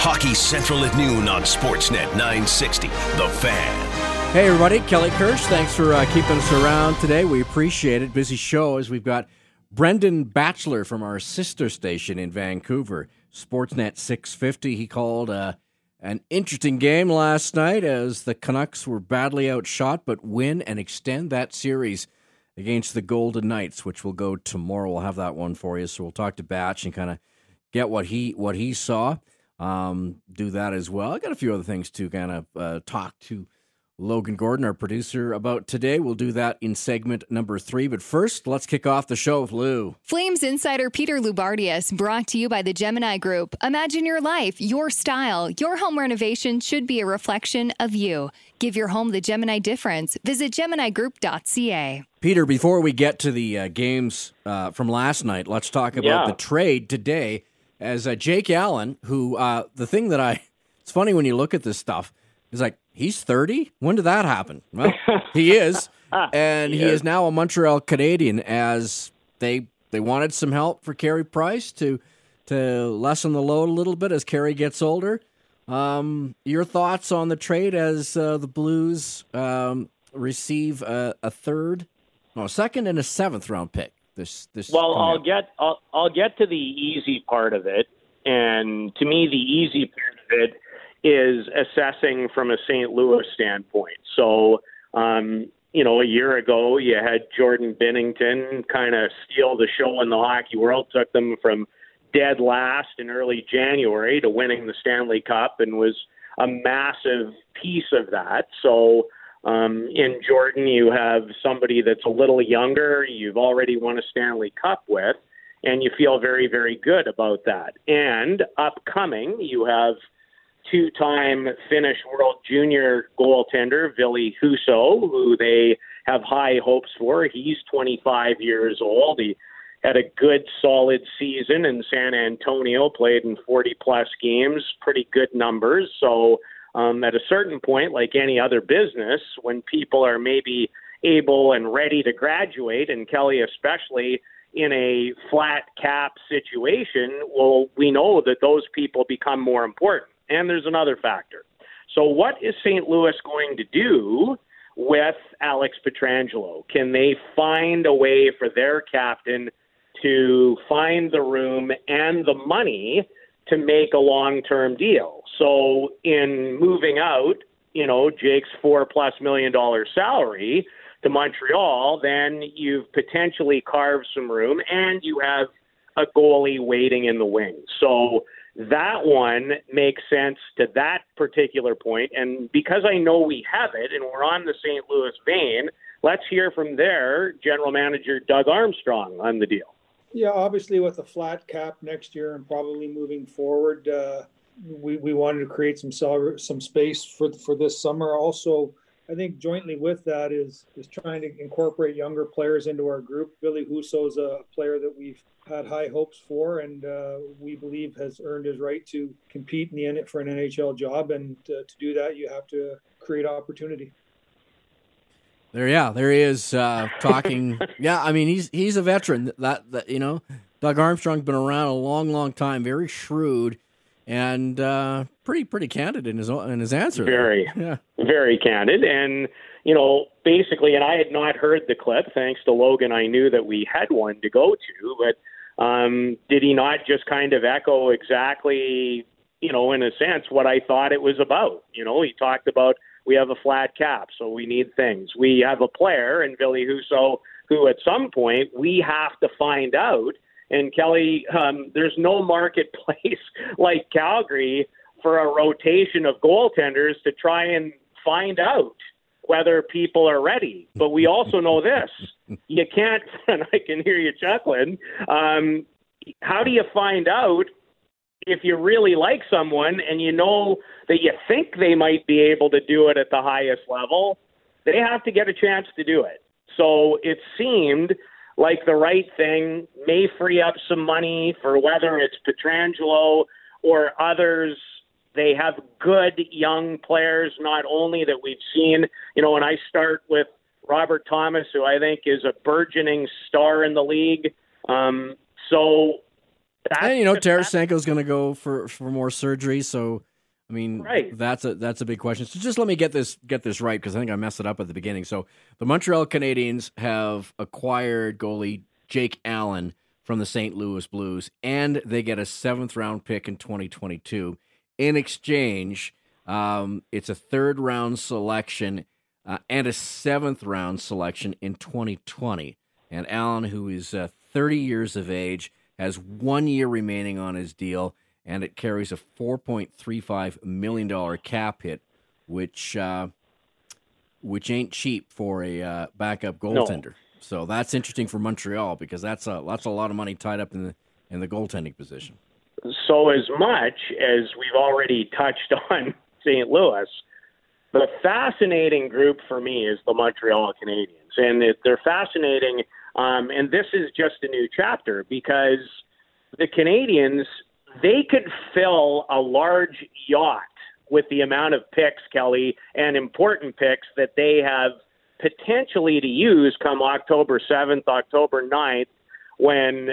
Hockey Central at noon on Sportsnet 960. The Fan. Hey, everybody. Kelly Kirsch. Thanks for uh, keeping us around today. We appreciate it. Busy show as we've got Brendan Batchelor from our sister station in Vancouver, Sportsnet 650. He called uh, an interesting game last night as the Canucks were badly outshot, but win and extend that series against the Golden Knights, which will go tomorrow. We'll have that one for you. So we'll talk to Batch and kind of get what he what he saw. Um, do that as well. I got a few other things to kind of uh, talk to Logan Gordon, our producer, about today. We'll do that in segment number three. But first, let's kick off the show with Lou. Flames insider Peter Loubardias, brought to you by the Gemini Group. Imagine your life, your style. Your home renovation should be a reflection of you. Give your home the Gemini difference. Visit GeminiGroup.ca. Peter, before we get to the uh, games uh, from last night, let's talk about Yeah. the trade today. As uh, Jake Allen, who uh, the thing that I, it's funny when you look at this stuff, is like he's thirty. When did that happen? Well, he is, and he is now a Montreal Canadien. As they they wanted some help for Carey Price to to lessen the load a little bit as Carey gets older. Um, your thoughts on the trade as uh, the Blues um, receive a, a third, no, a second and a seventh round pick. This this Well, I'll up. get I'll, I'll get to the easy part of it, and to me, the easy part of it is assessing from a St. Louis standpoint. So, um, you know, a year ago, you had Jordan Binnington kind of steal the show in the hockey world, took them from dead last in early January to winning the Stanley Cup, and was a massive piece of that. So. Um, in Jordan, you have somebody that's a little younger, you've already won a Stanley Cup with, and you feel very, very good about that. And upcoming, you have two time Finnish World Junior goaltender, Ville Husso, who they have high hopes for. He's 25 years old. He had a good, solid season in San Antonio, played in 40 plus games, pretty good numbers. So, um, at a certain point, like any other business, when people are maybe able and ready to graduate, and Kelly especially in a flat cap situation, well, we know that those people become more important. And there's another factor. So, what is St. Louis going to do with Alex Pietrangelo? Can they find a way for their captain to find the room and the money to make a long term deal? So, in moving out, you know, Jake's four plus million dollar salary to Montreal, then you've potentially carved some room and you have a goalie waiting in the wings. So that one makes sense to that particular point. And because I know we have it and we're on the St. Louis vein, let's hear from their general manager, Doug Armstrong, on the deal. Yeah, obviously with a flat cap next year and probably moving forward, uh, we, we wanted to create some some space for for this summer. Also, I think jointly with that is is trying to incorporate younger players into our group. Billy Husso is a player that we've had high hopes for, and uh, we believe has earned his right to compete in the for an NHL job. And uh, to do that, you have to create opportunity. There, yeah, there he is uh, talking. yeah, I mean he's he's a veteran. That, that you know, Doug Armstrong's been around a long, long time. Very shrewd and uh, pretty pretty candid in his in his answer. Very. yeah. very candid and you know basically and i had not heard the clip thanks to logan i knew that we had one to go to but um did he not just kind of echo exactly you know in a sense what i thought it was about you know he talked about we have a flat cap so we need things we have a player in billy husso who at some point we have to find out and kelly um there's no marketplace like calgary for a rotation of goaltenders to try and find out whether people are ready. But we also know this: you can't. And I can hear you chuckling. Um, how do you find out if you really like someone and you know that you think they might be able to do it at the highest level? They have to get a chance to do it. So it seemed like the right thing may free up some money for whether it's Pietrangelo or others they have good young players, not only that we've seen, you know, and I start with Robert Thomas, who I think is a burgeoning star in the league. Um, so That's and you know, Tarasenko's going to go for for more surgery, so I mean, Right. that's a that's a big question. So just let me get this get this right because I think I messed it up at the beginning. So the Montreal Canadiens have acquired goalie Jake Allen from the St. Louis Blues, and they get a seventh round pick in 2022. In exchange, um, it's a third round selection uh, and a seventh round selection in 2020. And Allen, who is uh, 30 years of age, has one year remaining on his deal, and it carries a 4.35 million dollar cap hit, which uh, which ain't cheap for a uh, backup goaltender. So that's interesting for Montreal because that's a that's a lot of money tied up in the in the goaltending position. So, as much as we've already touched on St. Louis, the fascinating group for me is the Montreal Canadiens, and it, they're fascinating. Um, and this is just a new chapter because the Canadiens they could fill a large yacht with the amount of picks, Kelly, and important picks that they have potentially to use come October 7th, October 9th, when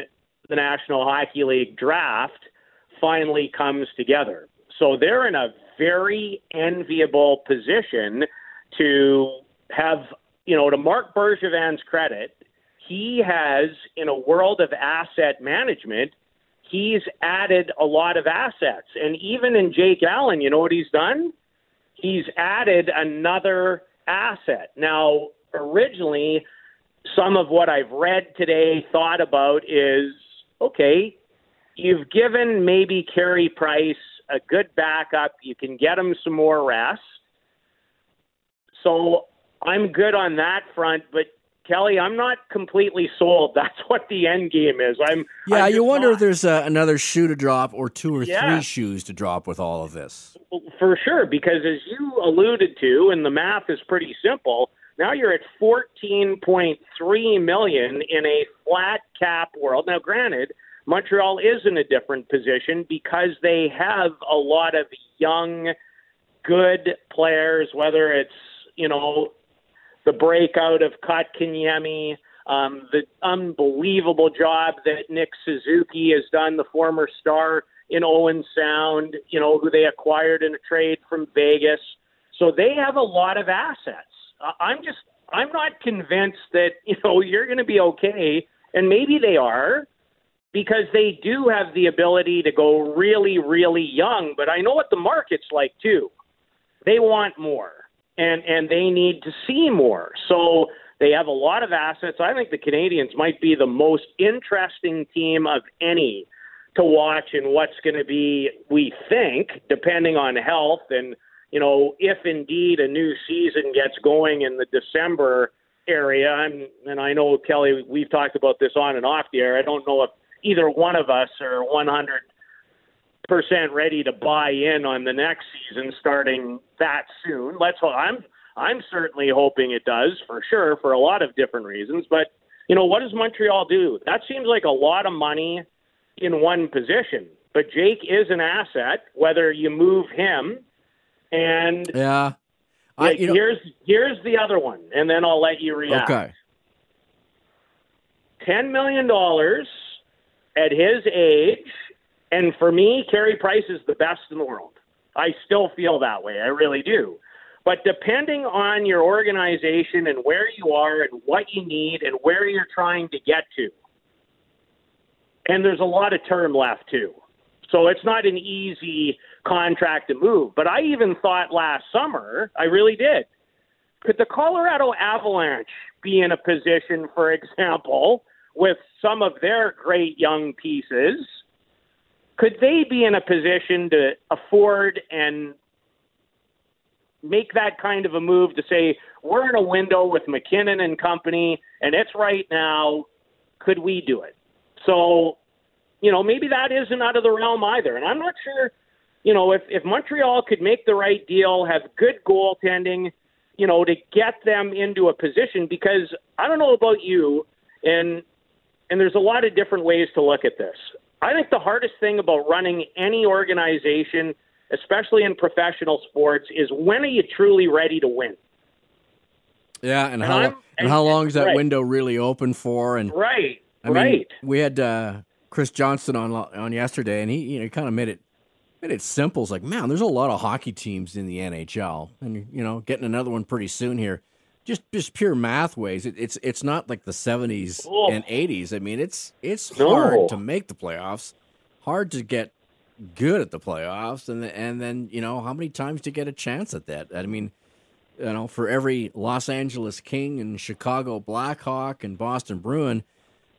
the National Hockey League draft finally comes together. So they're in a very enviable position to have, you know, to Marc Bergevin's credit, he has, in a world of asset management, he's added a lot of assets. And even in Jake Allen, you know what he's done? He's added another asset. Now, originally, some of what I've read today, thought about is okay, you've given maybe Carey Price a good backup. You can get him some more rest. So I'm good on that front, but Kelly, I'm not completely sold. That's what the end game is. I'm Yeah, I'm you wonder not. if there's uh, another shoe to drop or two or Yeah. three shoes to drop with all of this. for sure because as you alluded to and the math is pretty simple now you're at 14.3 million in a flat cap world now granted montreal is in a different position because they have a lot of young good players whether it's you know the breakout of Kotkaniemi, um, the unbelievable job that Nick Suzuki has done, the former star in Owen Sound, you know, who they acquired in a trade from Vegas. So they have a lot of assets. I'm just, I'm not convinced that, you know, you're going to be okay. And maybe they are because they do have the ability to go really, really young. But I know what the market's like too. They want more and and they need to see more. So they have a lot of assets. I think the Canadiens might be the most interesting team of any to watch and what's going to be we think depending on health and you know if indeed a new season gets going in the December area I'm, and I know Kelly we've talked about this on and off the air. I don't know if either one of us are 100 percent ready to buy in on the next season starting that soon. Let's hope. I'm I'm certainly hoping it does for sure for a lot of different reasons. But you know what does Montreal do? That seems like a lot of money in one position. But Jake is an asset, whether you move him. And Yeah. I, like, you know, here's here's the other one, and then I'll let you react. okay. ten million dollars at his age, and for me, Carey Price is the best in the world. I still feel that way. I really do. But depending on your organization and where you are and what you need and where you're trying to get to, and there's a lot of term left too. So it's not an easy contract to move. But I even thought last summer, I really did. Could the Colorado Avalanche be in a position, for example, with some of their great young pieces? Could they be in a position to afford and make that kind of a move to say, we're in a window with MacKinnon and company, and it's right now? Could we do it? So, you know, maybe that isn't out of the realm either. And I'm not sure, you know, if, if Montreal could make the right deal, have good goaltending, you know, to get them into a position because I don't know about you and and there's a lot of different ways to look at this. I think the hardest thing about running any organization, especially in professional sports, is when are you truly ready to win? Yeah, and, And how I'm- and how long is that right. window really open for? And Right. I mean, right. we had uh, Chris Johnston on on yesterday, and he you know kind of made it made it simple. It's like, man, there's a lot of hockey teams in the NHL, and you know, getting another one pretty soon here. Just just pure math ways, it, it's it's not like the '70s Oh. and '80s. I mean, it's it's No. hard to make the playoffs, hard to get good at the playoffs, and and then you know how many times to get a chance at that. I mean, you know, for every Los Angeles King and Chicago Blackhawk and Boston Bruin,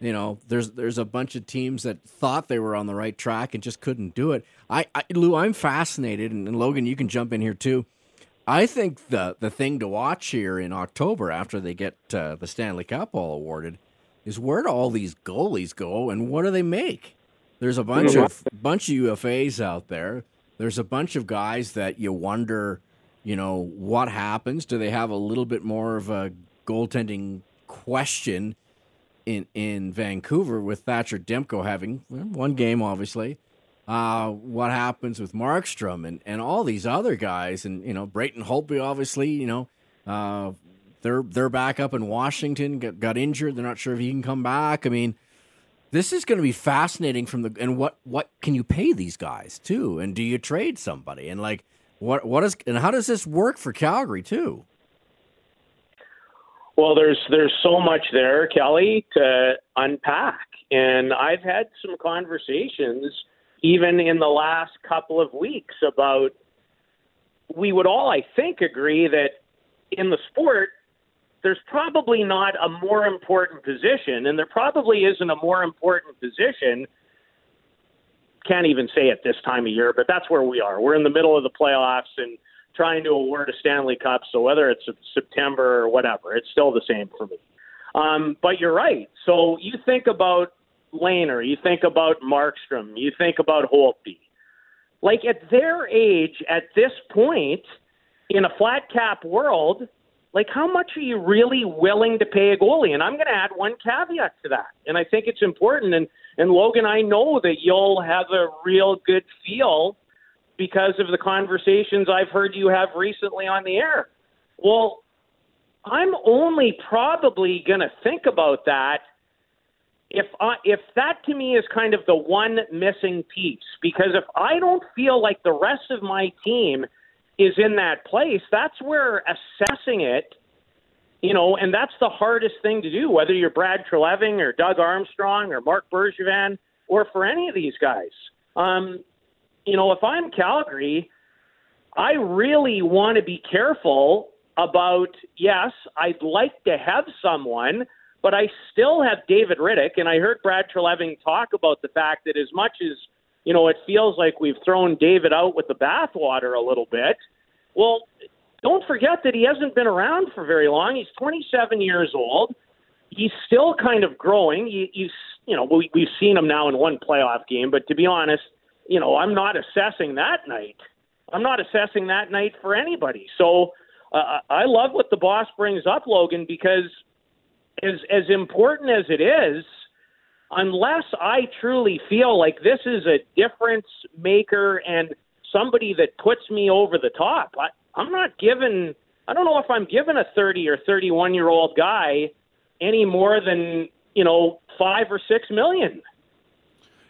you know, there's there's a bunch of teams that thought they were on the right track and just couldn't do it. I, I Lou, I'm fascinated, and, and Logan, you can jump in here too. I think the the thing to watch here in October after they get uh, the Stanley Cup all awarded is where do all these goalies go and what do they make? There's a bunch of bunch of UFAs out there. There's a bunch of guys that you wonder, you know, what happens? Do they have a little bit more of a goaltending question in in Vancouver with Thatcher Demko having one game, obviously? Uh, what happens with Markstrom and, and all these other guys, and you know Braden Holtby, obviously, you know, uh, they're they're back up in Washington, got, got injured. They're not sure if he can come back. I mean, this is going to be fascinating from the and what what can you pay these guys too, and do you trade somebody and like what what is and how does this work for Calgary too? Well, there's there's so much there, Kelly, to unpack, and I've had some conversations even in the last couple of weeks about. We would all, I think, agree that in the sport, there's probably not a more important position, and there probably isn't a more important position. Can't even say it this time of year, but that's where we are. We're in the middle of the playoffs and trying to award a Stanley Cup. So whether it's September or whatever, it's still the same for me. Um, but you're right. So you think about Lehner, you think about Markstrom, you think about Holtby. Like at their age, at this point in a flat cap world, like how much are you really willing to pay a goalie? And I'm going to add one caveat to that, and I think it's important. And and Logan, I know that you'll have a real good feel because of the conversations I've heard you have recently on the air. Well, I'm only probably going to think about that if I, if that to me is kind of the one missing piece because if I don't feel like the rest of my team is in that place, that's where assessing it, you know, and that's the hardest thing to do, whether you're Brad Treliving or Doug Armstrong or Marc Bergevin or for any of these guys. Um, you know, if I'm Calgary, I really want to be careful about, yes, I'd like to have someone, but I still have David Rittich, and I heard Brad Treliving talk about the fact that as much as, you know, it feels like we've thrown David out with the bathwater a little bit, well, don't forget that he hasn't been around for very long. He's 27 years old. He's still kind of growing. You, you, you know, we, we've seen him now in one playoff game, but to be honest, you know, I'm not assessing that night. I'm not assessing that night for anybody. So uh, I love what the boss brings up, Logan, because as as important as it is, unless I truly feel like this is a difference maker and somebody that puts me over the top, I, I'm not given. I don't know if I'm giving a 30 or 31 year old guy any more than you know five or six million.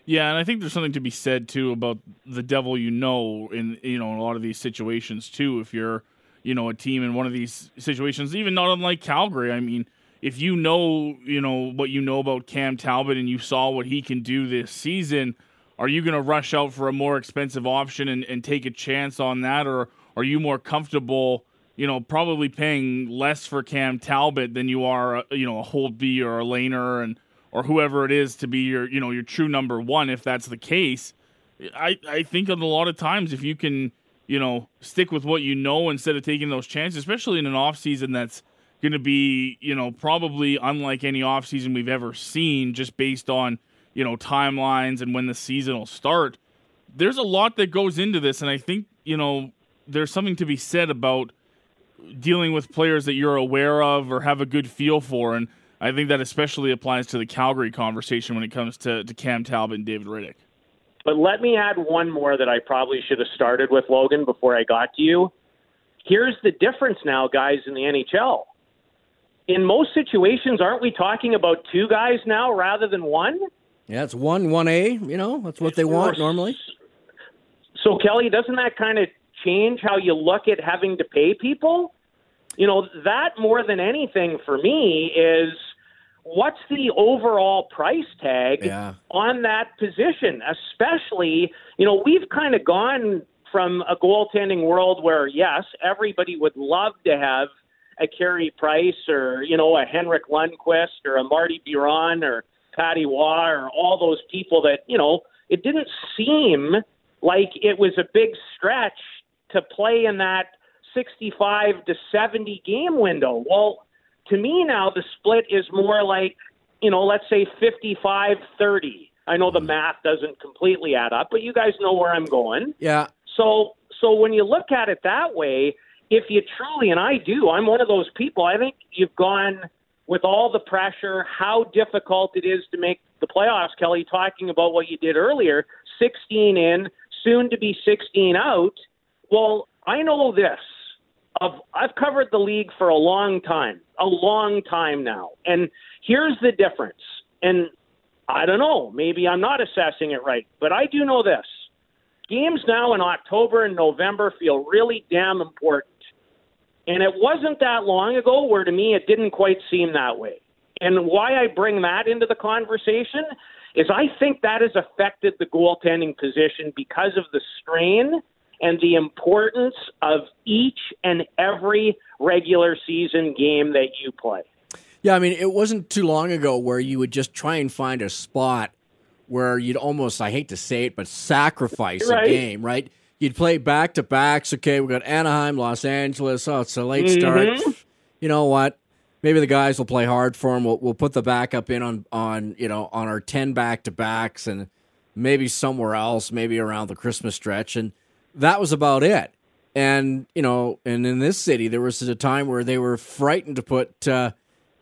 Yeah, and I think there's something to be said too about the devil you know in you know in a lot of these situations too. If you're you know a team in one of these situations, even not unlike Calgary, I mean, if you know you know what you know about Cam Talbot and you saw what he can do this season, are you going to rush out for a more expensive option and, and take a chance on that, or are you more comfortable? You know, probably paying less for Cam Talbot than you are, uh, you know, a Holtby or a Lehner and or whoever it is to be your you know your true number one if that's the case i i think a lot of times if you can you know stick with what you know instead of taking those chances especially in an off season that's going to be you know probably unlike any off season we've ever seen just based on you know timelines and when the season will start there's a lot that goes into this and i think you know there's something to be said about dealing with players that you're aware of or have a good feel for and I think that especially applies to the Calgary conversation when it comes to, to Cam Talbot and David Rittich. But let me add one more that I probably should have started with, Logan, before I got to you. Here's the difference now, guys, in the NHL. In most situations, aren't we talking about two guys now rather than one? Yeah, it's one one A. You know, that's what they want normally. So Kelly, doesn't that kind of change how you look at having to pay people? You know, that more than anything for me is what's the overall price tag Yeah. on that position, especially, you know, we've kind of gone from a goaltending world where, yes, everybody would love to have a Carey Price or, you know, a Henrik Lundqvist or a Marty Biron or Patty Waugh or all those people that, you know, it didn't seem like it was a big stretch to play in that 65 to 70 game window. Well, to me now the split is more like, you know, let's say 55 30. I know the math doesn't completely add up, but you guys know where I'm going. Yeah, So so when you look at it that way, if you truly and I do, I'm one of those people. I think you've gone with all the pressure, how difficult it is to make the playoffs, Kelly, talking about what you did earlier, 16 in, soon to be 16 out. Well, I know this. Of I've covered the league for a long time, a long time now. And here's the difference. And I don't know, maybe I'm not assessing it right, but I do know this games now in October and November feel really damn important. And it wasn't that long ago where to me it didn't quite seem that way. And why I bring that into the conversation is I think that has affected the goaltending position because of the strain and the importance of each and every regular season game that you play. yeah. I mean, it wasn't too long ago where you would just try and find a spot where you'd almost—I hate to say it—but sacrifice Right. a game, right? You'd play back to backs. Okay, we got Anaheim, Los Angeles. Oh, it's a late Mm-hmm. start. You know what? Maybe the guys will play hard for them. We'll, we'll put the backup in on on you know on our ten back to backs and maybe somewhere else, maybe around the Christmas stretch, and that was about it. And you know, and in this city, there was a time where they were frightened to put uh,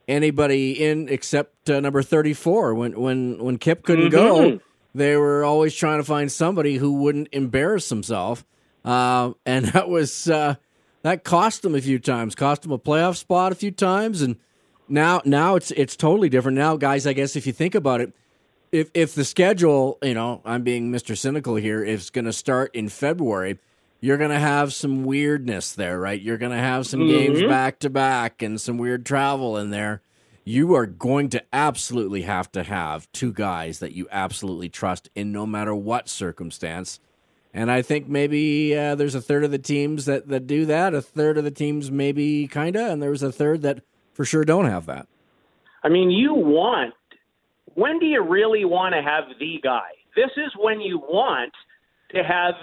anybody in except uh, number thirty-four. When when when Kip couldn't go, they were always trying to find somebody who wouldn't embarrass himself, uh, and that was uh, that cost them a few times, cost them a playoff spot a few times, and now now it's it's totally different. Now, guys, I guess if you think about it, if if the schedule, you know, I'm being Mr. Cynical here, is going to start in February, you're going to have some weirdness there, right? You're going to have some games back to back and some weird travel in there. You are going to absolutely have to have two guys that you absolutely trust in no matter what circumstance. And I think maybe uh, there's a third of the teams that, that do that, a third of the teams maybe kind of, and there's a third that for sure don't have that. I mean, you want, when do you really want to have the guy? This is when you want to have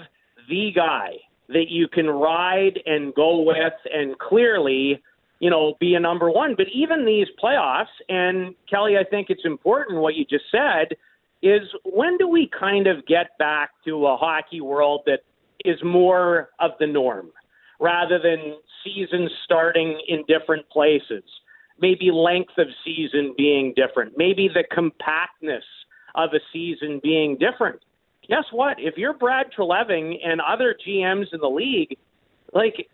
the guy that you can ride and go with and clearly, you know, be a number one. But even these playoffs, and Kelly, I think it's important what you just said, is when do we kind of get back to a hockey world that is more of the norm rather than seasons starting in different places? maybe length of season being different, maybe the compactness of a season being different. Guess what? If you're Brad Treliving and other GMs in the league, like,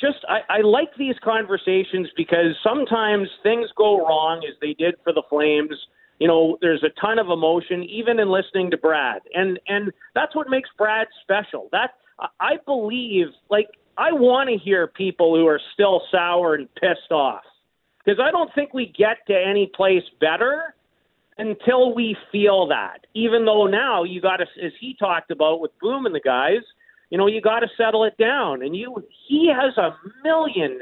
just I, I like these conversations because sometimes things go wrong as they did for the Flames. You know, there's a ton of emotion even in listening to Brad, and and that's what makes Brad special. That I believe, like, I want to hear people who are still sour and pissed off because I don't think we get to any place better until we feel that. Even though now you got to, as he talked about with Boom and the guys, you know, you got to settle it down. And you, he has a million,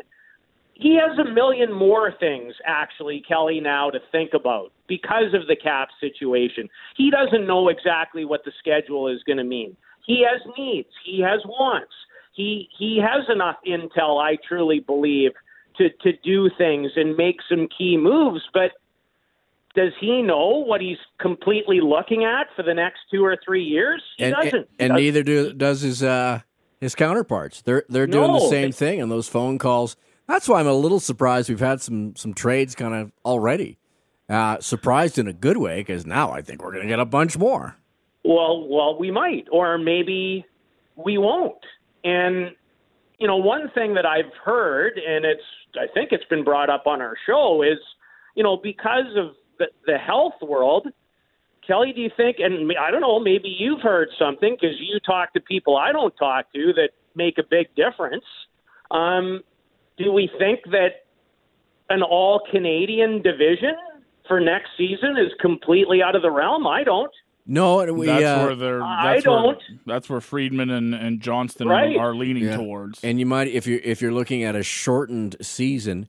he has a million more things actually, Kelly, now to think about because of the cap situation. He doesn't know exactly what the schedule is going to mean. He has needs. He has wants. He he has enough intel, I truly believe, to to do things and make some key moves. But does he know what he's completely looking at for the next two or three years? He and, doesn't. and, and doesn't. neither do does his uh, his counterparts. They're they're doing the No. same thing in those phone calls. That's why I'm a little surprised. We've had some some trades kind of already. Uh, surprised in a good way because now I think we're going to get a bunch more. Well, well, we might, or maybe we won't. And you know, one thing that I've heard, and it's I think it's been brought up on our show, is you know because of the, the health world, Kelly, do you think? And I don't know, maybe you've heard something because you talk to people I don't talk to that make a big difference. Um, do we think that an all Canadian division for next season is completely out of the realm? I don't. No, we, that's uh, where they're. I That's where, don't. that's where Friedman and, and Johnston Right. are leaning Yeah. towards. and you might if you if you're looking at a shortened season,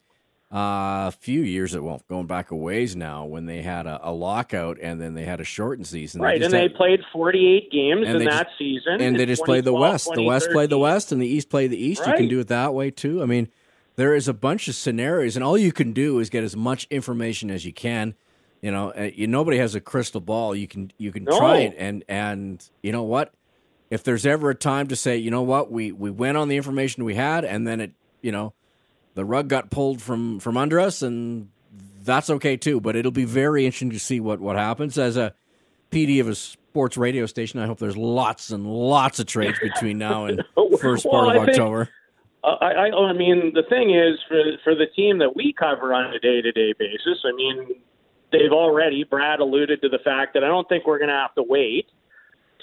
uh, a few years well, going back a ways now when they had a, a lockout and then they had a shortened season. Right, just and they played 48 games in they that just- season. and they just played the West. The West played the West, and the East played the East. You can do it that way too. I mean, there is a bunch of scenarios, and all you can do is get as much information as you can. You know, uh, you, nobody has a crystal ball. You can you can No. try it, and and you know what? If there's ever a time to say, you know what, we we went on the information we had, and then it, you know, the rug got pulled from from under us, and that's okay too. But it'll be very interesting to see what what happens as a PD of a sports radio station. I hope there's lots and lots of trades between now and first part Well, of I think- October. Uh, I, I, I mean, the thing is, for for the team that we cover on a day to day basis, I mean, they've already. Brad alluded to the fact that I don't think we're going to have to wait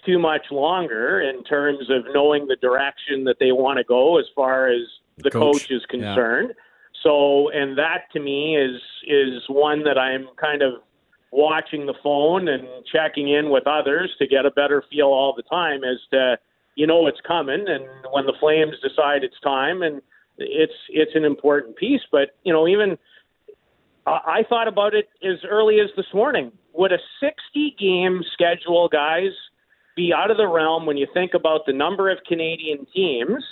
too much longer in terms of knowing the direction that they want to go as far as the Coach, coach, is yeah. concerned. So, and that to me is is one that I'm kind of watching the phone and checking in with others to get a better feel all the time as to you know it's coming and when the flames decide it's time and it's it's an important piece but you know even I I thought about it as early as this morning would a 60 game schedule guys be out of the realm when you think about the number of Canadian teams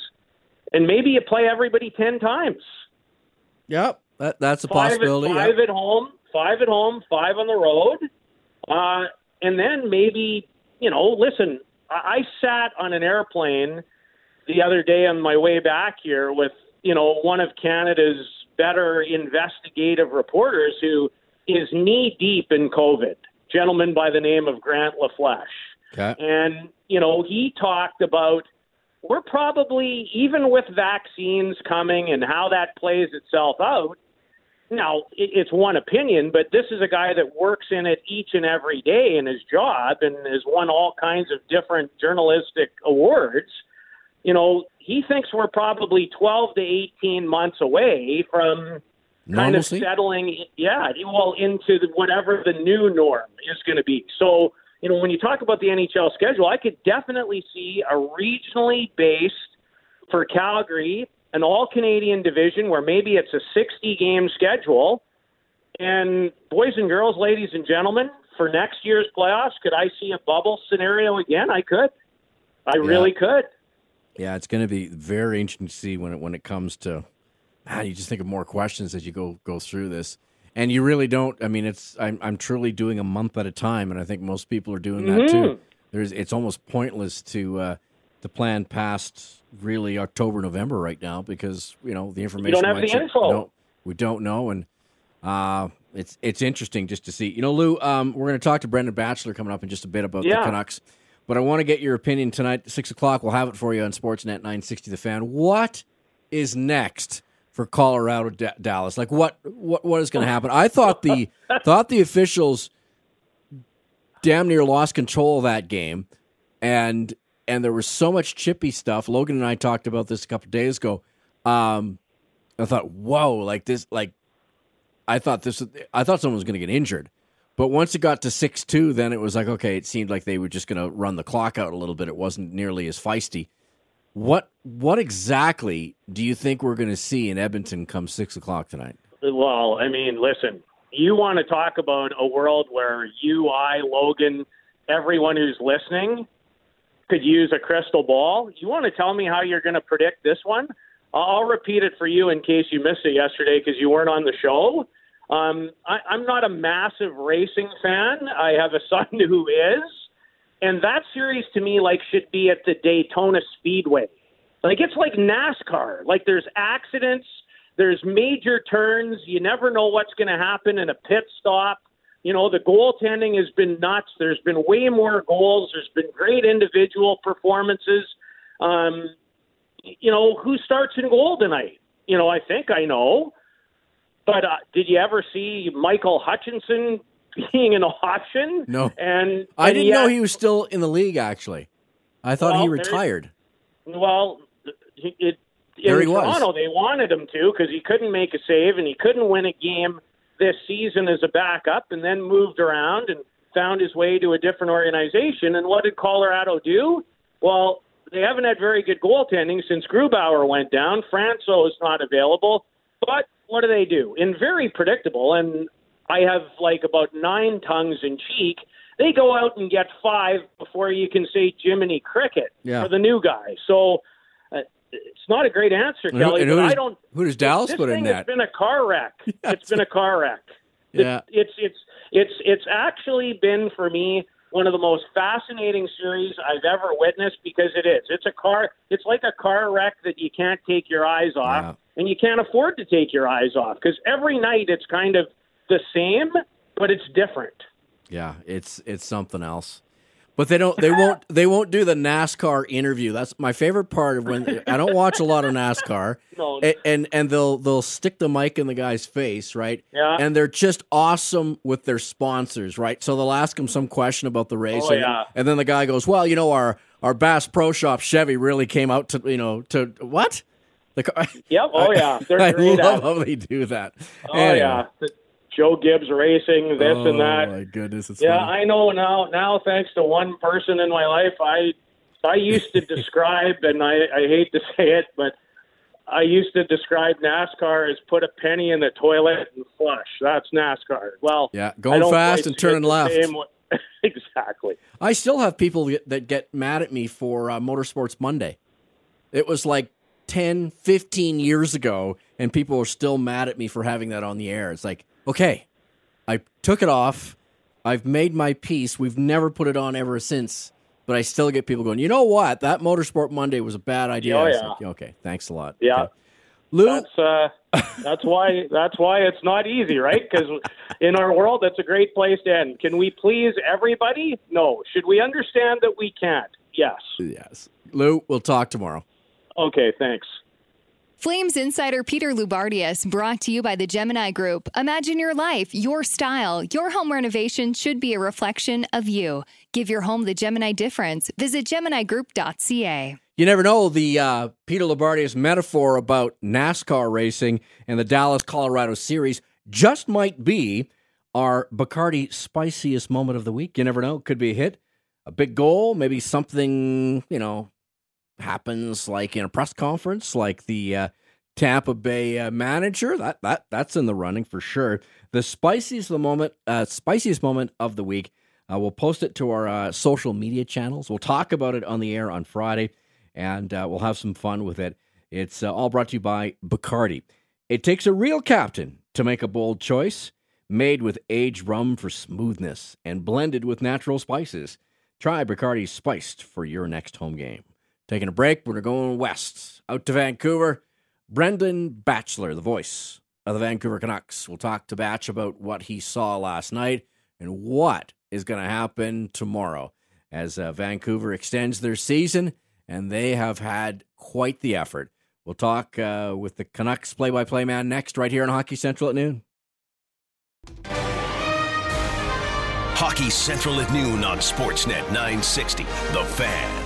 and maybe you play everybody 10 times Yep, that, that's a five possibility. At, five at home, five at home, five on the road, uh, and then maybe you know. Listen, I, I sat on an airplane the other day on my way back here with you know one of Canada's better investigative reporters who is knee deep in COVID. Gentleman by the name of Grant LaFleche. Okay. And, you know, he talked about we're probably, even with vaccines coming and how that plays itself out, now it's one opinion, but this is a guy that works in it each and every day in his job and has won all kinds of different journalistic awards. You know, he thinks we're probably 12 to 18 months away from kind Normalcy? of settling, yeah, well, into the, whatever the new norm is going to be. So, you know, when you talk about the NHL schedule, I could definitely see a regionally based for Calgary, an all Canadian division where maybe it's a 60 game schedule. And boys and girls, ladies and gentlemen, for next year's playoffs, could I see a bubble scenario again? I could. I really could. Yeah, it's going to be very interesting to see when it when it comes to. Man, you just think of more questions as you go go through this, and you really don't. I mean, it's I'm I'm truly doing a month at a time, and I think most people are doing that Mm-hmm. too. There's it's almost pointless to uh, to plan past really October November right now because you know the information. You don't have the info. No, we don't know, and uh, it's it's interesting just to see. You know, Lou, um, we're going to talk to Brendan Batchelor coming up in just a bit about the Yeah. Canucks. But I want to get your opinion tonight. Six o'clock, we'll have it for you on Sportsnet 960 The Fan. What is next for Colorado D- Dallas? Like what what what is going to happen? I thought the thought the officials damn near lost control of that game, and and there was so much chippy stuff. Logan and I talked about this a couple days ago. Um, I thought, whoa, like this, like I thought this, I thought someone was going to get injured. But once it got to six two, then it was like okay. It seemed like they were just going to run the clock out a little bit. It wasn't nearly as feisty. What what exactly do you think we're going to see in Edmonton come six o'clock tonight? Well, I mean, listen, you want to talk about a world where you, I, Logan, everyone who's listening could use a crystal ball. You want to tell me how you're going to predict this one? I'll repeat it for you in case you missed it yesterday because you weren't on the show. Um, I, I'm not a massive racing fan. I have a son who is, and that series to me like should be at the Daytona Speedway. Like it's like NASCAR. Like there's accidents, there's major turns. You never know what's going to happen in a pit stop. You know, the goaltending has been nuts. There's been way more goals. There's been great individual performances. Um, you know, who starts in goal tonight? You know, I think I know. But uh, did you ever see Michael Hutchinson being an option. No. and I and didn't know he was still in the league. Actually, I thought he Well, there's- retired. Well, he- it, There in he was. Toronto, they wanted him to because he couldn't make a save and he couldn't win a game this season as a backup, and then moved around and found his way to a different organization. And what did Colorado do? Well, they haven't had very good goaltending since Grubauer went down. Francouz is not available, but what do they do? In very predictable, and I have like about nine tongues in cheek. They go out and get five before you can say Jiminy Cricket Yeah. for the new guy. So uh, it's not a great answer, And Kelly. who but does- I don't. who does Dallas this put in thing that? has been a car wreck. it's been a car wreck. Yeah. It's it's it's it's actually been for me one of the most fascinating series I've ever witnessed because it is. It's a car. It's like a car wreck that you can't take your eyes off, Yeah. and you can't afford to take your eyes off because every night it's kind of the same, but it's different. Yeah, it's it's something else. But they don't they won't they won't do the NASCAR interview. That's my favorite part of when I don't watch a lot of NASCAR. No. And and, and they'll they'll stick the mic in the guy's face, right? Yeah. And they're just awesome with their sponsors, right? So they'll ask him some question about the race. Oh, and, yeah. and then the guy goes, Well, you know, our our Bass Pro Shop Chevy really came out to you know, to what? The car Yep. Oh yeah. They're I at love how they do that. Oh Anyway. yeah. Joe Gibbs racing this oh, and that. my goodness, it's Yeah, funny. I know now. Now, thanks to one person in my life, I I used to describe, and I, I hate to say it, but I used to describe NASCAR as put a penny in the toilet and flush. That's NASCAR. Well, Yeah, going fast and turning left. exactly. I still have people that get mad at me for uh, Motorsports Monday. It was like 10, 15 years ago, and people are still mad at me for having that on the air. It's like, okay, I took it off. I've made my peace. We've never put it on ever since. But I still get people going, you know what? That Motorsport Monday was a bad idea. Oh, yeah. like, okay, thanks a lot. Yeah. Okay. Lou, That's uh, that's why that's why it's not easy, right? Because in our world, that's a great place to end. Can we please everybody? No. Should we understand that we can't? Yes. yes. Lou, we'll talk tomorrow. Okay. Thanks. Flames insider Peter Loubardias brought to you by the Gemini Group. Imagine your life, your style. Your home renovation should be a reflection of you. Give your home the Gemini difference. Visit GeminiGroup.ca. You never know the uh, Peter Loubardias metaphor about NASCAR racing and the Dallas Colorado series just might be our Bacardi spiciest moment of the week. You never know. Could be a hit, a big goal, maybe something, you know, happens like in a press conference, like the uh, Tampa Bay uh, manager. That that that's in the running for sure. The spiciest the moment, uh, spiciest moment of the week. Uh, we'll post it to our uh, social media channels. We'll talk about it on the air on Friday, and uh, we'll have some fun with it. It's all brought to you by Bacardi. It takes a real captain to make a bold choice, made with aged rum for smoothness and blended with natural spices. Try Bacardi Spiced for your next home game. Taking a break, we're going west, out to Vancouver. Brendan Batchelor, the voice of the Vancouver Canucks, will talk to Batch about what he saw last night and what is going to happen tomorrow as uh, Vancouver extends their season, and they have had quite the effort. We'll talk uh, with the Canucks play by play man next, right here on Hockey Central at noon. Hockey Central at noon on Sportsnet 960. The Fan.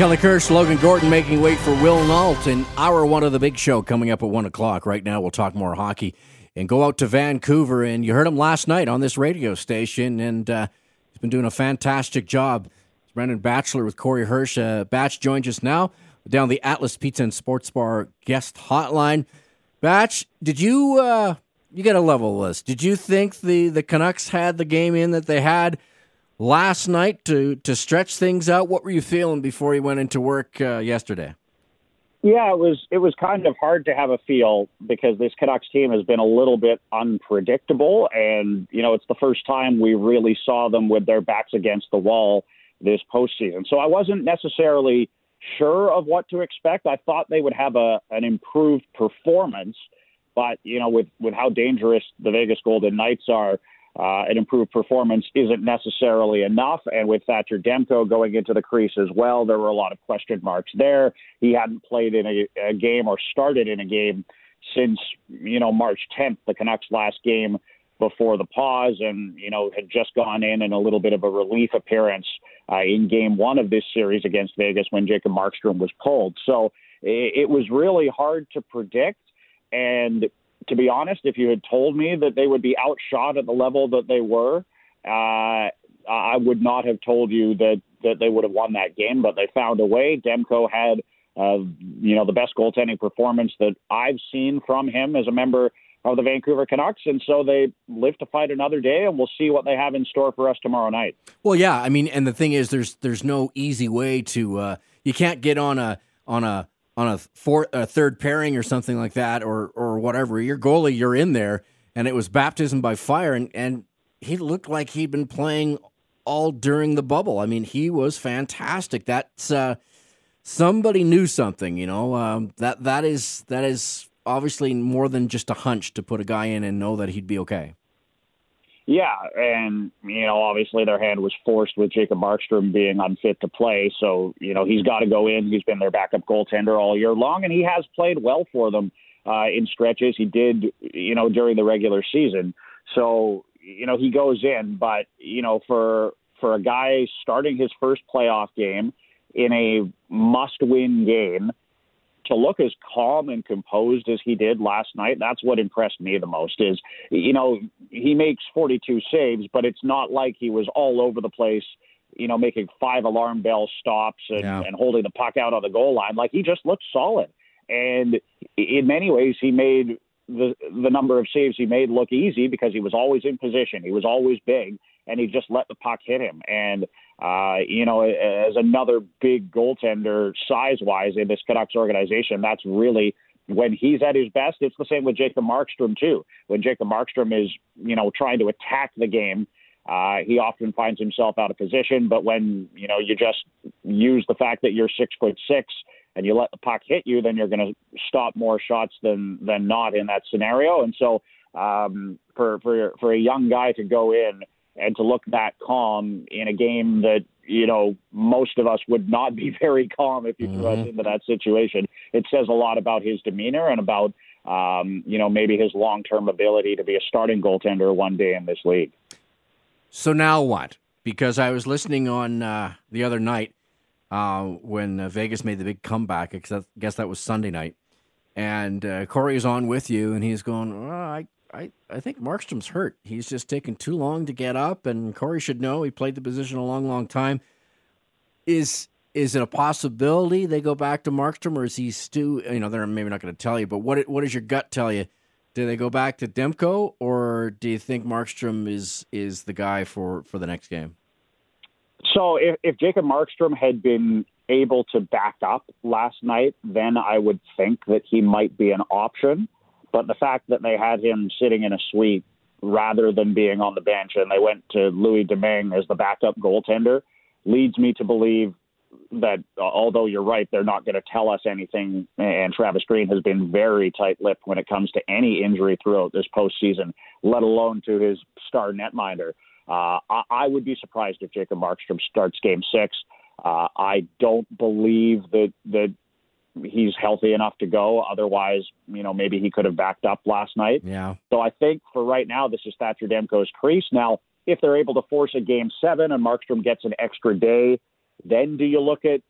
Kelly Kirsch, Logan Gordon making way for Will Nault in hour one of the big show coming up at one o'clock. Right now, we'll talk more hockey and go out to Vancouver. And you heard him last night on this radio station, and uh, he's been doing a fantastic job. It's Brendan Batchelor with Corey Hirsch. Uh, Batch joins us now down the Atlas Pizza and Sports Bar guest hotline. Batch, did you uh, you got a level list? Did you think the the Canucks had the game in that they had? Last night to to stretch things out. What were you feeling before you went into work uh, yesterday? Yeah, it was it was kind of hard to have a feel because this Canucks team has been a little bit unpredictable, and you know it's the first time we really saw them with their backs against the wall this postseason. So I wasn't necessarily sure of what to expect. I thought they would have a an improved performance, but you know with with how dangerous the Vegas Golden Knights are. Uh, an improved performance isn't necessarily enough. And with Thatcher Demko going into the crease as well, there were a lot of question marks there. He hadn't played in a, a game or started in a game since, you know, March 10th, the Canucks' last game before the pause and, you know, had just gone in in a little bit of a relief appearance uh, in game one of this series against Vegas when Jacob Markstrom was pulled. So it, it was really hard to predict. And to be honest, if you had told me that they would be outshot at the level that they were, uh, I would not have told you that, that they would have won that game, but they found a way. Demko had, uh, you know, the best goaltending performance that I've seen from him as a member of the Vancouver Canucks, and so they live to fight another day, and we'll see what they have in store for us tomorrow night. Well, yeah, I mean, and the thing is, there's there's no easy way to uh, you can't get on a on a on a, fourth, a third pairing or something like that, or or whatever. Your goalie, you're in there, and it was baptism by fire, and and he looked like he'd been playing all during the bubble. I mean, he was fantastic. That's uh, somebody knew something, you know. Um, that that is that is obviously more than just a hunch to put a guy in and know that he'd be okay. Yeah, and you know, obviously their hand was forced with Jacob Markstrom being unfit to play, so you know he's got to go in. He's been their backup goaltender all year long, and he has played well for them uh, in stretches. He did, you know, during the regular season. So you know he goes in, but you know for for a guy starting his first playoff game in a must-win game to look as calm and composed as he did last night, that's what impressed me the most. Is you know he makes 42 saves, but it's not like he was all over the place. You know, making five alarm bell stops and, yeah. and holding the puck out on the goal line. Like he just looked solid, and in many ways, he made the the number of saves he made look easy because he was always in position. He was always big, and he just let the puck hit him. And uh, you know, as another big goaltender size wise in this Canucks organization, that's really when he's at his best. It's the same with Jacob Markstrom too. When Jacob Markstrom is you know trying to attack the game. Uh, he often finds himself out of position, but when you know you just use the fact that you're six foot six and you let the puck hit you, then you're going to stop more shots than than not in that scenario. And so, um, for for for a young guy to go in and to look that calm in a game that you know most of us would not be very calm if you mm-hmm. threw us into that situation, it says a lot about his demeanor and about um, you know maybe his long term ability to be a starting goaltender one day in this league. So now what? Because I was listening on uh, the other night uh, when uh, Vegas made the big comeback. I guess that was Sunday night. And uh, Corey is on with you, and he's going, oh, I, I, I think Markstrom's hurt. He's just taking too long to get up, and Corey should know. He played the position a long, long time. Is is it a possibility they go back to Markstrom, or is he still? You know, they're maybe not going to tell you, but what what does your gut tell you? Do they go back to Demko, or do you think Markstrom is is the guy for for the next game? So if, if Jacob Markstrom had been able to back up last night, then I would think that he might be an option. But the fact that they had him sitting in a suite rather than being on the bench and they went to Louis Domingue as the backup goaltender leads me to believe that although you're right, they're not going to tell us anything. And Travis Green has been very tight-lipped when it comes to any injury throughout this postseason, let alone to his star netminder. Uh, I, I, would be surprised if Jacob Markstrom starts Game Six. Uh, I don't believe that that he's healthy enough to go. Otherwise, you know, maybe he could have backed up last night. Yeah. So I think for right now, this is Thatcher Demko's crease. Now, if they're able to force a Game Seven and Markstrom gets an extra day, then do you look at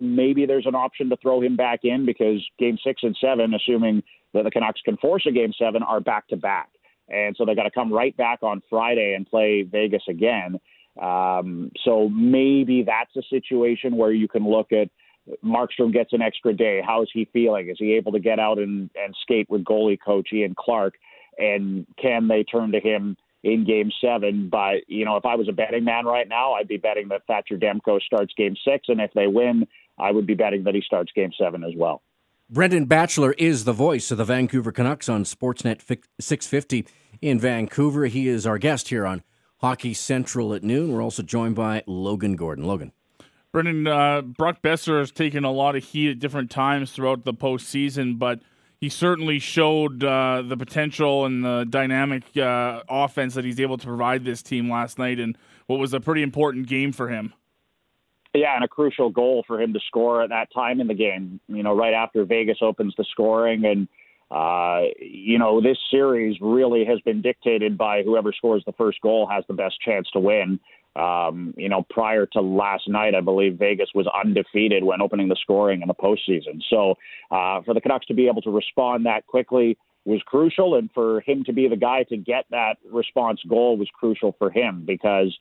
maybe there's an option to throw him back in because Game Six and Seven, assuming that the Canucks can force a Game Seven, are back to back and so they got to come right back on Friday and play Vegas again. Um, so maybe that's a situation where you can look at Markstrom gets an extra day. How is he feeling? Is he able to get out and, and skate with goalie coach Ian Clark? And can they turn to him in game seven? But, you know, if I was a betting man right now, I'd be betting that Thatcher Demko starts game six. And if they win, I would be betting that he starts game seven as well. Brendan Batchelor is the voice of the Vancouver Canucks on Sportsnet 650 in Vancouver. He is our guest here on Hockey Central at noon. We're also joined by Logan Gordon. Logan. Brendan, uh, Brock Boeser has taken a lot of heat at different times throughout the postseason, but he certainly showed uh, the potential and the dynamic uh, offense that he's able to provide this team last night in what was a pretty important game for him. Yeah, and a crucial goal for him to score at that time in the game. You know, right after Vegas opens the scoring, and uh, you know, this series really has been dictated by whoever scores the first goal has the best chance to win. Um, you know, prior to last night, I believe Vegas was undefeated when opening the scoring in the postseason. So uh, for the Canucks to be able to respond that quickly was crucial, and for him to be the guy to get that response goal was crucial for him because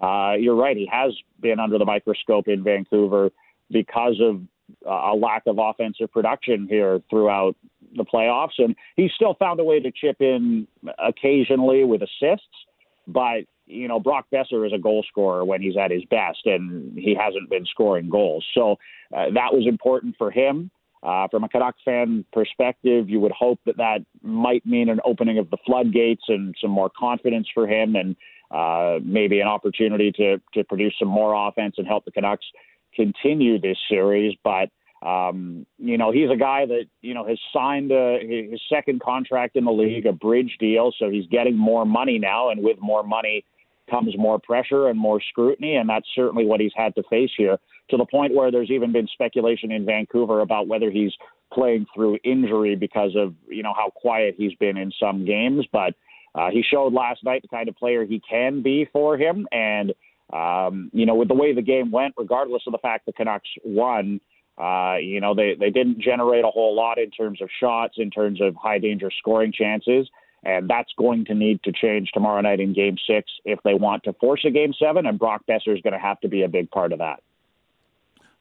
uh, you're right, he has been under the microscope in Vancouver because of a lack of offensive production here throughout the playoffs, and he's still found a way to chip in occasionally with assists, but you know, Brock Boeser is a goal scorer when he's at his best, and he hasn't been scoring goals. So uh, that was important for him. Uh, from a Canuck fan perspective, you would hope that that might mean an opening of the floodgates and some more confidence for him, and uh, maybe an opportunity to to produce some more offense and help the Canucks continue this series. But um, you know, he's a guy that you know has signed a, his second contract in the league, a bridge deal, so he's getting more money now, and with more money comes more pressure and more scrutiny, and that's certainly what he's had to face here. To the point where there's even been speculation in Vancouver about whether he's playing through injury because of you know how quiet he's been in some games, but. Uh, he showed last night the kind of player he can be for him, and um, you know, with the way the game went, regardless of the fact the Canucks won, uh, you know, they, they didn't generate a whole lot in terms of shots, in terms of high danger scoring chances. And that's going to need to change tomorrow night in game six if they want to force a game seven. And Brock Boeser is going to have to be a big part of that.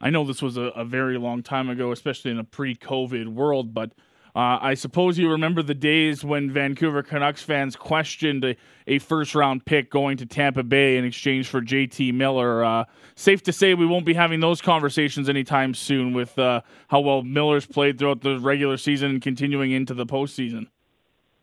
I know this was a, a very long time ago, especially in a pre COVID world, but uh, I suppose you remember the days when Vancouver Canucks fans questioned a, a, first round pick going to Tampa Bay in exchange for JT Miller. Uh, safe to say we won't be having those conversations anytime soon with uh, how well Miller's played throughout the regular season and continuing into the postseason.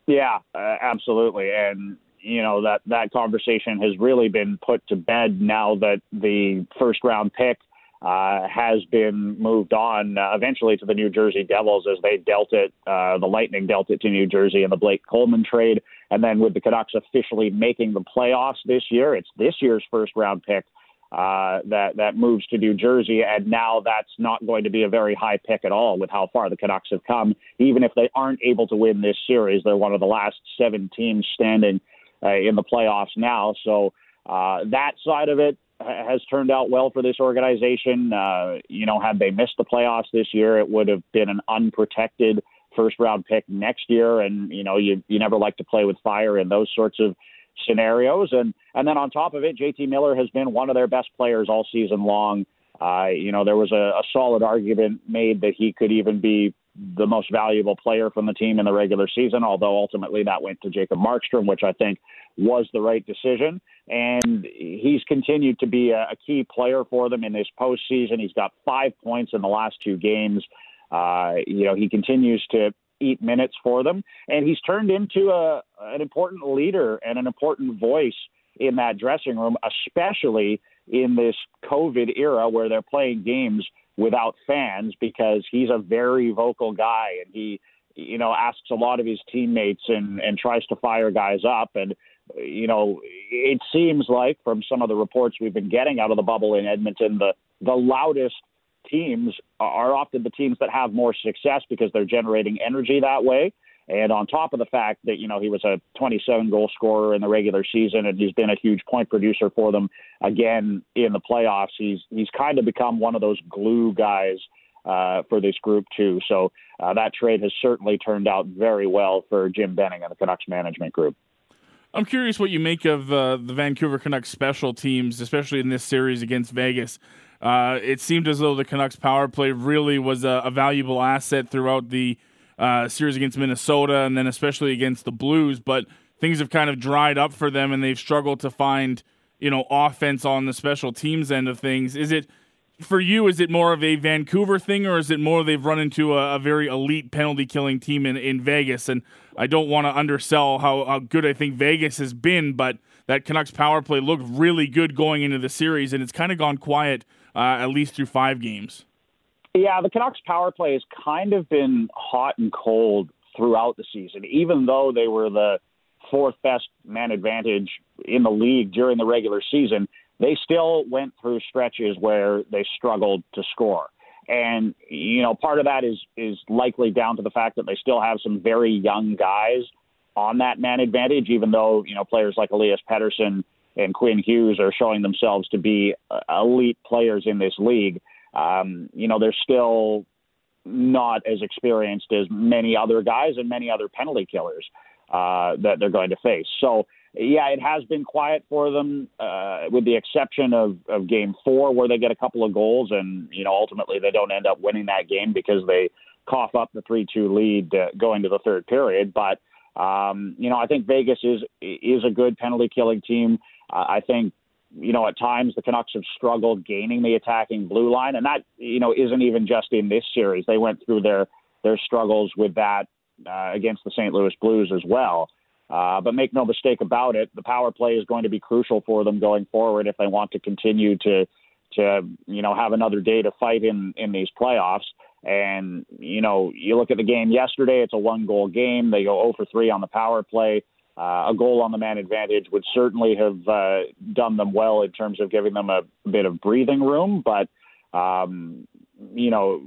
Yeah, uh, absolutely. And, you know, that, that conversation has really been put to bed now that the first round pick uh, has been moved on uh, eventually to the New Jersey Devils as they dealt it, uh, the Lightning dealt it to New Jersey in the Blake Coleman trade. And then with the Canucks officially making the playoffs this year, it's this year's first round pick uh, that that moves to New Jersey, and now that's not going to be a very high pick at all with how far the Canucks have come. Even if they aren't able to win this series, they're one of the last seven teams standing uh, in the playoffs now. So uh, that side of it, has turned out well for this organization. Uh, you know, had they missed the playoffs this year, it would have been an unprotected first round pick next year. And you know, you you never like to play with fire in those sorts of scenarios. And and then on top of it, JT Miller has been one of their best players all season long. Uh, you know, there was a, a solid argument made that he could even be the most valuable player from the team in the regular season, although ultimately that went to Jacob Markstrom, which I think was the right decision. And he's continued to be a, a key player for them in this postseason. He's got five points in the last two games. Uh, you know, he continues to eat minutes for them, and he's turned into a, an important leader and an important voice in that dressing room, especially in this COVID era where they're playing games without fans because he's a very vocal guy and he you know asks a lot of his teammates and and tries to fire guys up. And you know it seems like from some of the reports we've been getting out of the bubble in Edmonton the the loudest teams are often the teams that have more success because they're generating energy that way and on top of the fact that, you know, he was a 27 goal scorer in the regular season and he's been a huge point producer for them again in the playoffs, he's, he's kind of become one of those glue guys uh, for this group, too. So uh, that trade has certainly turned out very well for Jim Benning and the Canucks management group. I'm curious what you make of uh, the Vancouver Canucks special teams, especially in this series against Vegas. Uh, it seemed as though the Canucks power play really was a, a valuable asset throughout the uh, series against Minnesota and then especially against the Blues, but things have kind of dried up for them and they've struggled to find, you know, offense on the special teams end of things. Is it for you, is it more of a Vancouver thing or is it more they've run into a, a very elite penalty killing team in, in Vegas? And I don't want to undersell how, how good I think Vegas has been, but that Canucks power play looked really good going into the series and it's kind of gone quiet uh, at least through five games. Yeah, the Canucks power play has kind of been hot and cold throughout the season, even though they were the fourth best man advantage in the league during the regular season. They still went through stretches where they struggled to score. And you know, part of that is is likely down to the fact that they still have some very young guys on that man advantage, even though you know players like Elias Pettersson and Quinn Hughes are showing themselves to be uh, elite players in this league. Um, you know, they're still not as experienced as many other guys and many other penalty killers uh, that they're going to face. So, yeah, it has been quiet for them, uh, with the exception of, of game four, where they get a couple of goals, and you know ultimately they don't end up winning that game because they cough up the three-two lead uh, going to the third period. But um, you know, I think Vegas is is a good penalty killing team. I think you know, at times the Canucks have struggled gaining the attacking blue line, and that you know isn't even just in this series. They went through their their struggles with that uh, against the St. Louis Blues as well. Uh, but make no mistake about it, the power play is going to be crucial for them going forward if they want to continue to to you know have another day to fight in in these playoffs. And you know, you look at the game yesterday; it's a one goal game. They go 0 for 3 on the power play uh, a goal on the man advantage would certainly have uh, done them well in terms of giving them a bit of breathing room. But, um, you know,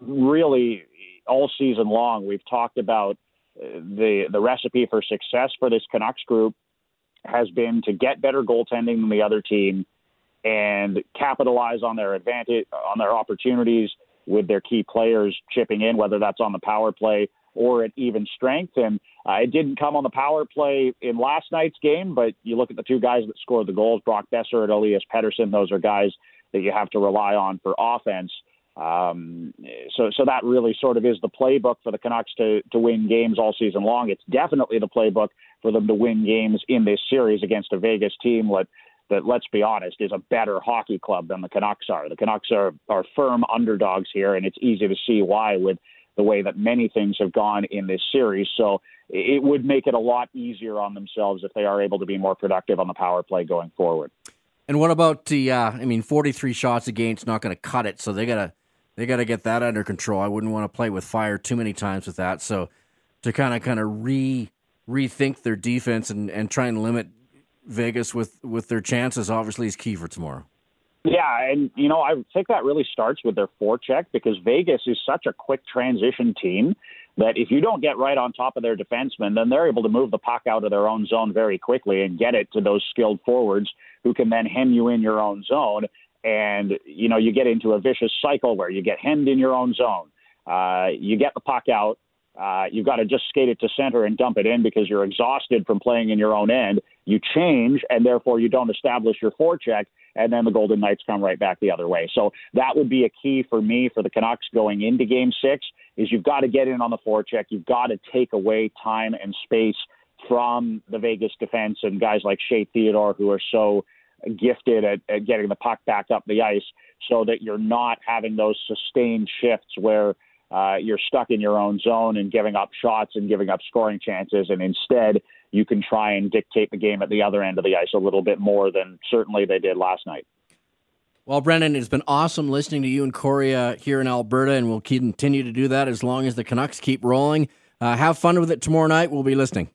really all season long, we've talked about uh, the, the recipe for success for this Canucks group has been to get better goaltending than the other team and capitalize on their advantage, on their opportunities with their key players chipping in, whether that's on the power play or at even strength. And uh, it didn't come on the power play in last night's game, but you look at the two guys that scored the goals, Brock Boeser and Elias Pettersson. Those are guys that you have to rely on for offense. Um, so, so that really sort of is the playbook for the Canucks to to win games all season long. It's definitely the playbook for them to win games in this series against a Vegas team that, that let's be honest, is a better hockey club than the Canucks are. The Canucks are are firm underdogs here, and it's easy to see why with the way that many things have gone in this series. So it would make it a lot easier on themselves if they are able to be more productive on the power play going forward. And what about the? Uh, I mean, forty-three shots a game's not going to cut it, so they gotta they gotta get that under control. I wouldn't want to play with fire too many times with that. So to kind of kind of re rethink their defense and, and try and limit Vegas with with their chances obviously is key for tomorrow. Yeah, and you know, I think that really starts with their forecheck because Vegas is such a quick transition team that if you don't get right on top of their defensemen, then they're able to move the puck out of their own zone very quickly and get it to those skilled forwards who can then hem you in your own zone. And, you know, you get into a vicious cycle where you get hemmed in your own zone. Uh, you get the puck out. Uh, you've got to just skate it to center and dump it in because you're exhausted from playing in your own end. You change, and therefore you don't establish your forecheck and then the Golden Knights come right back the other way. So that would be a key for me for the Canucks going into Game Six is you've got to get in on the forecheck. You've got to take away time and space from the Vegas defense and guys like Shea Theodore who are so gifted at, at getting the puck back up the ice, so that you're not having those sustained shifts where uh, you're stuck in your own zone and giving up shots and giving up scoring chances, and instead you can try and dictate the game at the other end of the ice a little bit more than certainly they did last night. Well, Brendan, it's been awesome listening to you and Corey uh, here in Alberta, and we'll continue to do that as long as the Canucks keep rolling. Uh, have fun with it tomorrow night. We'll be listening.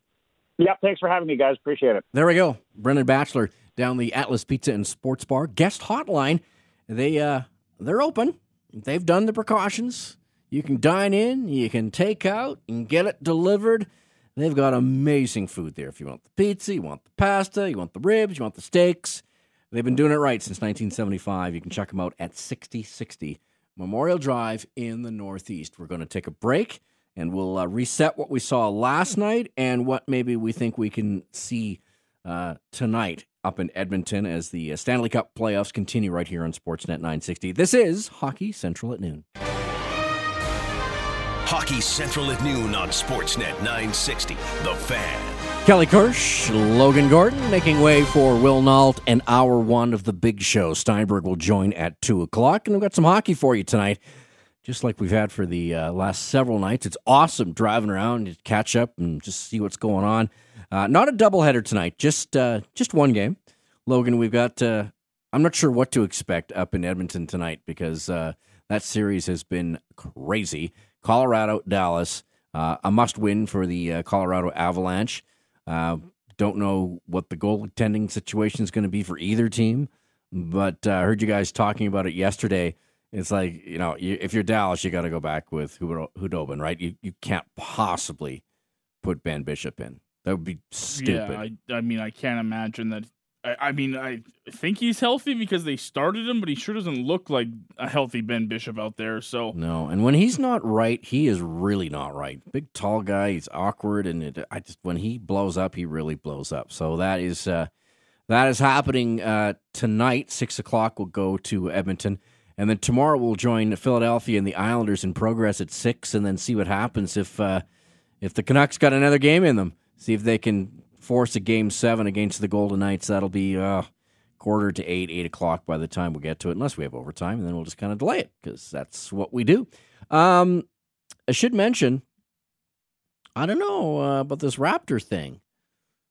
Yep, thanks for having me, guys. Appreciate it. There we go. Brendan Batchelor down the Atlas Pizza and Sports Bar guest hotline. They uh, they're open. They've done the precautions. You can dine in, you can take out, and get it delivered. They've got amazing food there. If you want the pizza, you want the pasta, you want the ribs, you want the steaks. They've been doing it right since 1975. You can check them out at 6060 Memorial Drive in the Northeast. We're going to take a break and we'll uh, reset what we saw last night and what maybe we think we can see uh, tonight up in Edmonton as the uh, Stanley Cup playoffs continue right here on Sportsnet 960. This is Hockey Central at noon. Hockey Central at noon on Sportsnet 960. The Fan. Kelly Kirsch, Logan Gordon making way for Will Nault and hour one of the big show. Steinberg will join at 2 o'clock, and we've got some hockey for you tonight, just like we've had for the uh, last several nights. It's awesome driving around to catch up and just see what's going on. Uh, not a doubleheader tonight, just uh, just one game. Logan, we've got. Uh, I'm not sure what to expect up in Edmonton tonight because uh, that series has been crazy. Colorado, Dallas, uh, a must win for the uh, Colorado Avalanche. Uh, don't know what the goaltending situation is going to be for either team, but I uh, heard you guys talking about it yesterday. It's like you know, you, if you're Dallas, you got to go back with Khudobin, right? You you can't possibly put Ben Bishop in. That would be stupid. Yeah, I, I mean, I can't imagine that. I, mean, I think he's healthy because they started him, but he sure doesn't look like a healthy Ben Bishop out there. So no, and when he's not right, he is really not right. Big tall guy, he's awkward, and it, I just when he blows up, he really blows up. So that is uh, that is happening uh, tonight. Six o'clock. We'll go to Edmonton. And then tomorrow we'll join Philadelphia and the Islanders in progress at six, and then see what happens if uh, if the Canucks got another game in them. See if they can force a game seven against the Golden Knights. That'll be uh, quarter to eight, eight o'clock by the time we get to it, unless we have overtime, and then we'll just kind of delay it because that's what we do. Um, I should mention, I don't know uh, about this Raptor thing.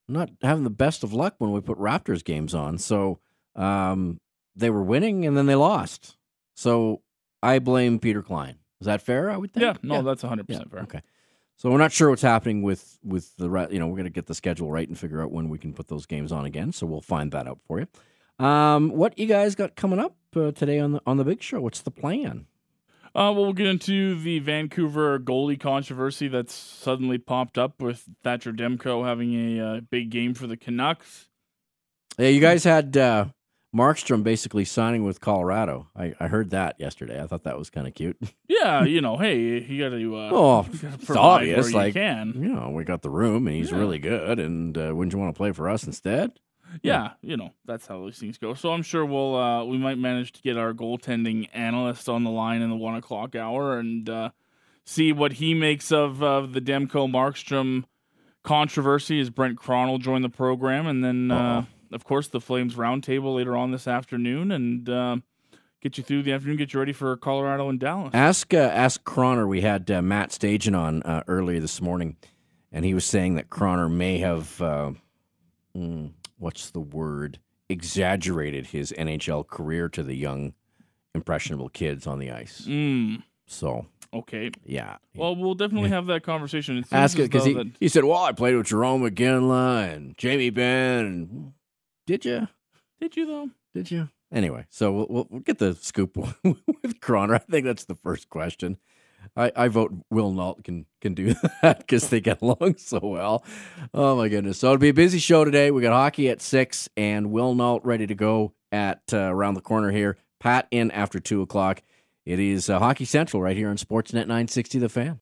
I'm not having the best of luck when we put Raptors games on. So um, they were winning and then they lost. So I blame Peter Klein. Is that fair? I would think. Yeah, no, yeah. that's 100 yeah, fair. Okay. So we're not sure what's happening with with the you know we're going to get the schedule right and figure out when we can put those games on again. So we'll find that out for you. Um, what you guys got coming up uh, today on the on the big show? What's the plan? Uh, well, we'll get into the Vancouver goalie controversy that's suddenly popped up with Thatcher Demko having a uh, big game for the Canucks. Yeah, you guys had uh, Markstrom basically signing with Colorado. I, I heard that yesterday. I thought that was kind of cute. Yeah, you know, hey, you got to. Uh, oh, it's obvious. You like, can. you know, we got the room, and he's yeah. really good. And uh, wouldn't you want to play for us instead? Yeah, you know that's how these things go. So I'm sure we'll uh, we might manage to get our goaltending analyst on the line in the one o'clock hour and uh, see what he makes of uh, the Demko Markstrom controversy. As Brent Cronell join the program, and then uh, of course, the Flames roundtable later on this afternoon, and uh, get you through the afternoon, get you ready for Colorado and Dallas. Ask uh, ask Croner. We had uh, Matt Stajan on uh, earlier this morning, and he was saying that Croner may have uh, mm, what's the word exaggerated his NHL career to the young impressionable kids on the ice. Mm. So Okay. Yeah. Well, we'll definitely have that conversation. It Ask it because he, that... he said, "Well, I played with Jarome Iginla and Jamie Benn." Did you? Did you though? Did you? Anyway, so we'll, we'll get the scoop with Croner. I think that's the first question. I, I vote Will Nault can can do that because they get along so well. Oh my goodness! So it'll be a busy show today. We got hockey at six and Will Nault ready to go at uh, around the corner here. Pat in after two o'clock. It is uh, Hockey Central right here on Sportsnet 960 The Fan.